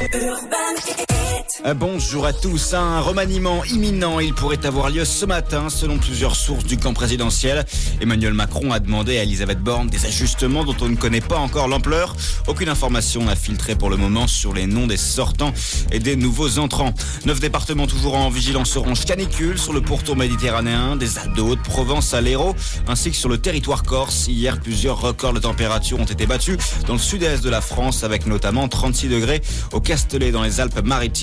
Urban bonjour à tous. Un remaniement imminent, il pourrait avoir lieu ce matin, selon plusieurs sources du camp présidentiel. Emmanuel Macron a demandé à Elisabeth Borne des ajustements dont on ne connaît pas encore l'ampleur. Aucune information n'a filtré pour le moment sur les noms des sortants et des nouveaux entrants. Neuf départements toujours en vigilance orange canicule sur le pourtour méditerranéen, des Alpes de Haute-Provence à l'Hérault, ainsi que sur le territoire corse. Hier, plusieurs records de température ont été battus dans le sud-est de la France, avec notamment 36 degrés au Castellet dans les Alpes-Maritimes.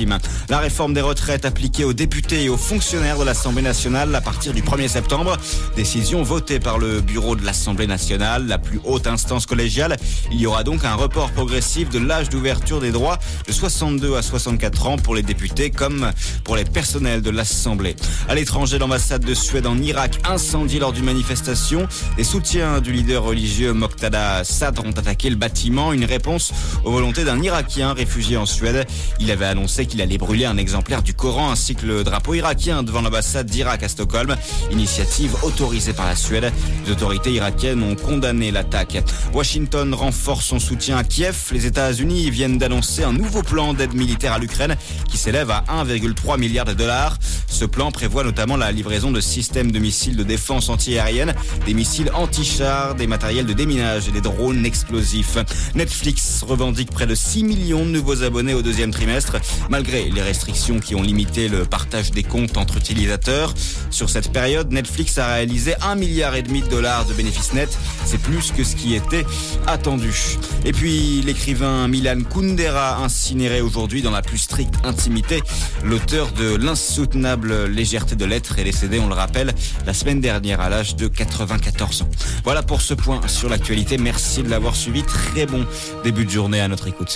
La réforme des retraites appliquée aux députés et aux fonctionnaires de l'Assemblée nationale à partir du 1er septembre. Décision votée par le bureau de l'Assemblée nationale, la plus haute instance collégiale. Il y aura donc un report progressif de l'âge d'ouverture des droits de 62 à 64 ans pour les députés comme pour les personnels de l'Assemblée. À l'étranger, l'ambassade de Suède en Irak incendie lors d'une manifestation. Les soutiens du leader religieux Moqtada Sadr ont attaqué le bâtiment, une réponse aux volontés d'un Irakien réfugié en Suède. Il avait annoncé qu'il allait brûler un exemplaire du Coran ainsi que le drapeau irakien devant l'ambassade d'Irak à Stockholm. Initiative autorisée par la Suède. Les autorités irakiennes ont condamné l'attaque. Washington renforce son soutien à Kiev. Les États-Unis viennent d'annoncer un nouveau plan d'aide militaire à l'Ukraine qui s'élève à 1,3 milliard de dollars. Ce plan prévoit notamment la livraison de systèmes de missiles de défense antiaérienne, des missiles anti-chars, des matériels de déminage et des drones explosifs. Netflix revendique près de 6 millions de nouveaux abonnés au deuxième trimestre, malgré les restrictions qui ont limité le partage des comptes entre utilisateurs. Sur cette période, Netflix a réalisé 1 milliard de dollars de bénéfices nets. C'est plus que ce qui était attendu. Et puis, l'écrivain Milan Kundera, incinéré aujourd'hui dans la plus stricte intimité, l'auteur de l'insoutenable légèreté de l'être est décédé, on le rappelle, la semaine dernière à l'âge de 94 ans. Voilà pour ce point sur l'actualité. Merci de l'avoir suivi. Très bon début de journée à notre écoute.